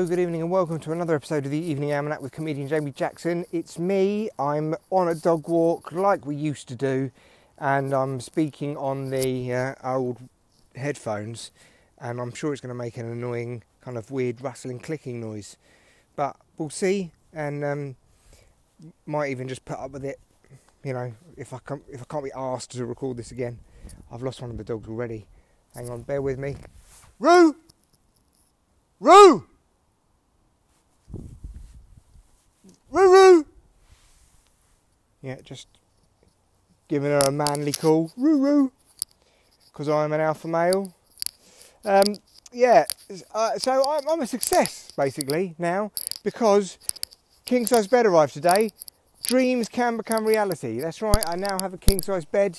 Good evening, and welcome to another episode of the Evening Almanac with comedian Jamie Jackson. It's me. I'm on a dog walk like we used to do, and I'm speaking on the uh, old headphones, and I'm sure it's going to make an annoying kind of weird rustling, clicking noise, but we'll see, and um, might even just put up with it. You know, if I can, if I can't be asked to record this again, I've lost one of the dogs already. Hang on, bear with me. Roo, Roo. Roo Yeah, just giving her a manly call. Roo roo. Because I'm an alpha male. Um, yeah, uh, so I'm, I'm, a success basically now because king size bed arrived today. Dreams can become reality. That's right, I now have a king size bed.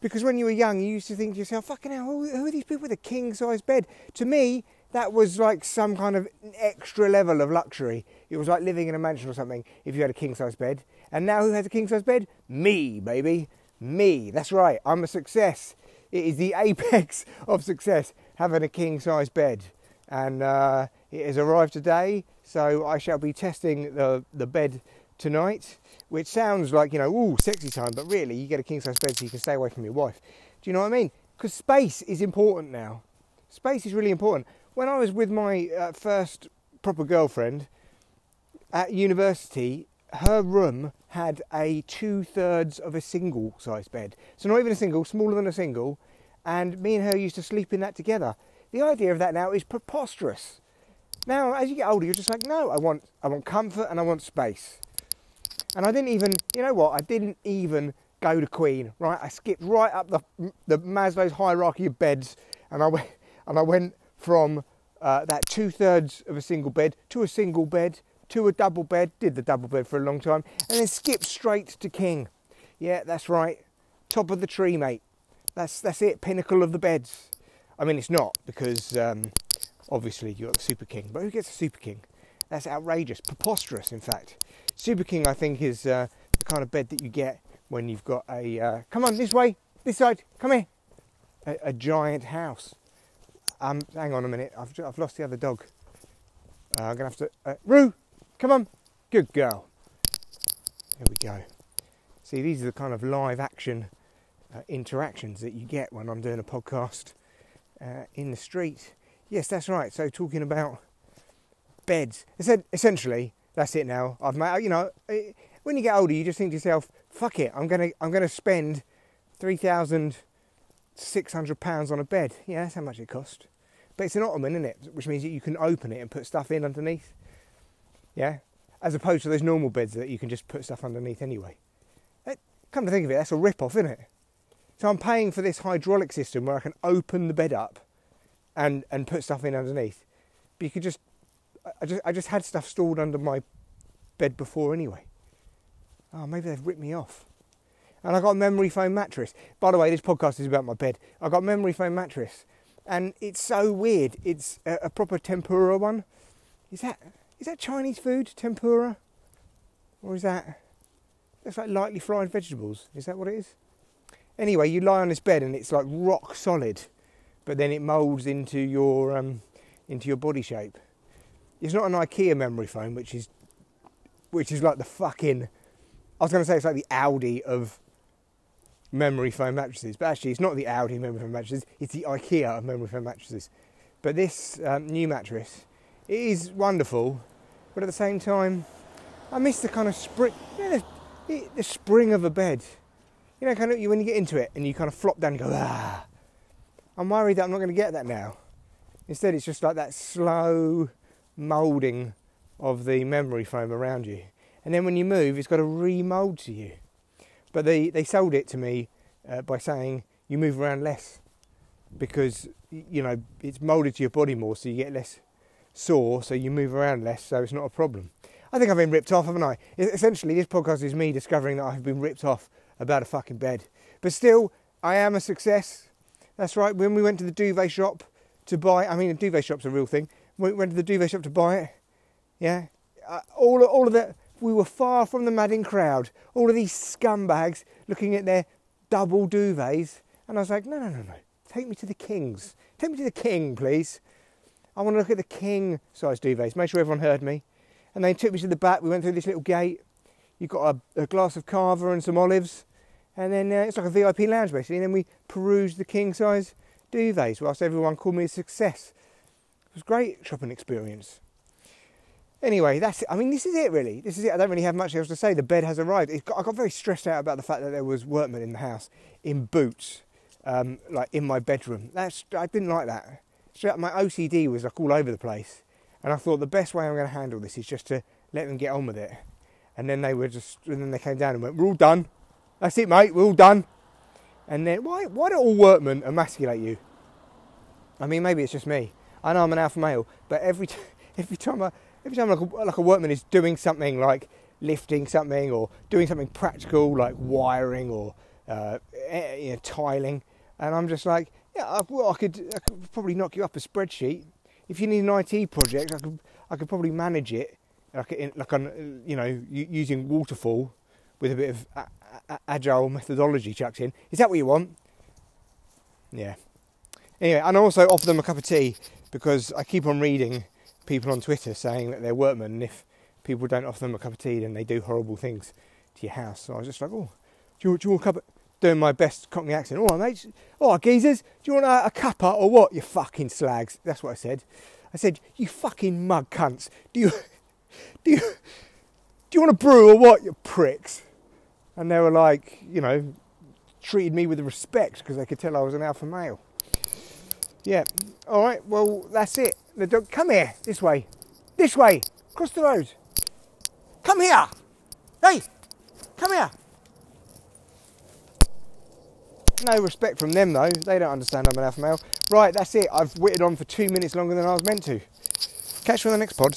Because when you were young, you used to think to yourself, fucking hell, who, who are these people with a king size bed? To me, that was like some kind of extra level of luxury. It was like living in a mansion or something if you had a king size bed. And now who has a king size bed? Me, baby. Me. That's right. I'm a success. It is the apex of success having a king size bed. And uh, it has arrived today, so I shall be testing the, the bed tonight, which sounds like, you know, ooh, sexy time, but really, you get a king size bed so you can stay away from your wife. Do you know what I mean? Because space is important now. Space is really important when I was with my uh, first proper girlfriend at university, her room had a two thirds of a single size bed. So, not even a single, smaller than a single. And me and her used to sleep in that together. The idea of that now is preposterous. Now, as you get older, you're just like, no, I want, I want comfort and I want space. And I didn't even, you know what? I didn't even go to Queen, right? I skipped right up the, the Maslow's hierarchy of beds, and I went, and I went from uh, that two thirds of a single bed to a single bed to a double bed, did the double bed for a long time, and then skipped straight to king. Yeah, that's right. Top of the tree, mate. That's that's it. Pinnacle of the beds. I mean, it's not because um, obviously you've got the super king, but who gets a super king? That's outrageous, preposterous, in fact. Super king, I think, is uh, the kind of bed that you get when you've got a. Uh, come on, this way, this side, come here. a, a giant house. Um, hang on a minute. I've, I've lost the other dog. Uh, I'm to have to. Uh, Roo, come on. Good girl. Here we go. See, these are the kind of live action uh, interactions that you get when I'm doing a podcast uh, in the street. Yes, that's right. So, talking about beds. Essentially, that's it now. I've made, you know, eh, when you get older, you just think to yourself, fuck it, I'm to I'm to spend 3,000 £600 on a bed. Yeah, that's how much it cost. But it's an ottoman, isn't it? Which means that you can open it and put stuff in underneath. Yeah? As opposed to those normal beds that you can just put stuff underneath anyway. That, come to think of it, that's a rip off, isn't it? So I'm paying for this hydraulic system where I can open the bed up and, and put stuff in underneath. But you could just I just I just had stuff stored under my bed before anyway. Oh, maybe they've ripped me off and I got a memory foam mattress. By the way, this podcast is about my bed. I got a memory foam mattress, and it's so weird. It's a, a proper tempura one. Is that is that Chinese food tempura, or is that that's like lightly fried vegetables? Is that what it is? Anyway, you lie on this bed and it's like rock solid, but then it moulds into your um, into your body shape. It's not an IKEA memory foam, which is which is like the fucking. I was going to say it's like the Audi of memory foam mattresses. But actually, it's not the Audi memory foam mattresses, it's the IKEA of memory foam mattresses. But this um, new mattress, it is wonderful, but at the same time, I miss the kind of spring, you know, the, the, spring of a bed. You know, kind of when you get into it and you kind of flop down and go, ah. I'm worried that I'm not going to get that now. Instead, it's just like that slow moulding of the memory foam around you. And then when you move, it's got to remold to you. But they, they sold it to me uh, by saying you move around less because you know it's molded to your body more, so you get less sore, so you move around less, so it's not a problem. I think I've been ripped off, haven't I? Essentially, this podcast is me discovering that I've been ripped off about a fucking bed. But still, I am a success. That's right. When we went to the duvet shop to buy, I mean, the duvet shop's a real thing. We went to the duvet shop to buy it. Yeah, uh, all all of the we were far from the madding crowd. All of these scumbags looking at their double duvets. And I was like, no, no, no, no. Take me to the King's. Take me to the King, please. I want to look at the king size duvets. Make sure everyone heard me. And they took me to the back. We went through this little gate. You've got a, a glass of cava and some olives. And then uh, it's like a VIP lounge basically. And then we perused the king size duvets whilst everyone called me a success. It was a great shopping experience. Anyway, that's it. I mean, this is it really. This is it. I don't really have much else to say. The bed has arrived. Got, I got very stressed out about the fact that there was workmen in the house in boots, um, like in my bedroom. That's I didn't like that. My OCD was like all over the place, and I thought the best way I'm going to handle this is just to let them get on with it. And then they were just, and then they came down and went, "We're all done. That's it, mate. We're all done." And then why why do all workmen emasculate you? I mean, maybe it's just me. I know I'm an alpha male, but every every time I every time like a, like a workman is doing something like lifting something or doing something practical like wiring or uh, you know, tiling, and I'm just like, yeah, I, well, I could, I could probably knock you up a spreadsheet. If you need an IT project, I could, I could probably manage it, like, in, like on, you know, using waterfall with a bit of a, a, agile methodology chucked in. Is that what you want? Yeah. Anyway, and I also offer them a cup of tea because I keep on reading people on Twitter saying that they're workmen, and if people don't offer them a cup of tea, then they do horrible things to your house. So I was just like, oh, do you, do you want a cup of doing my best Cockney accent. All right, mate. All right, geezers. Do you want a, a cuppa or what? You fucking slags. That's what I said. I said, you fucking mug cunts. Do you, do you, do you want a brew or what? You pricks. And they were like, you know, treated me with respect because they could tell I was an alpha male. Yeah. All right. Well, that's it. The come here. This way. This way. Across the road. Come here. Hey, come here. No respect from them though. They don't understand I'm an alpha male. Right, that's it. I've witted on for two minutes longer than I was meant to. Catch you on the next pod.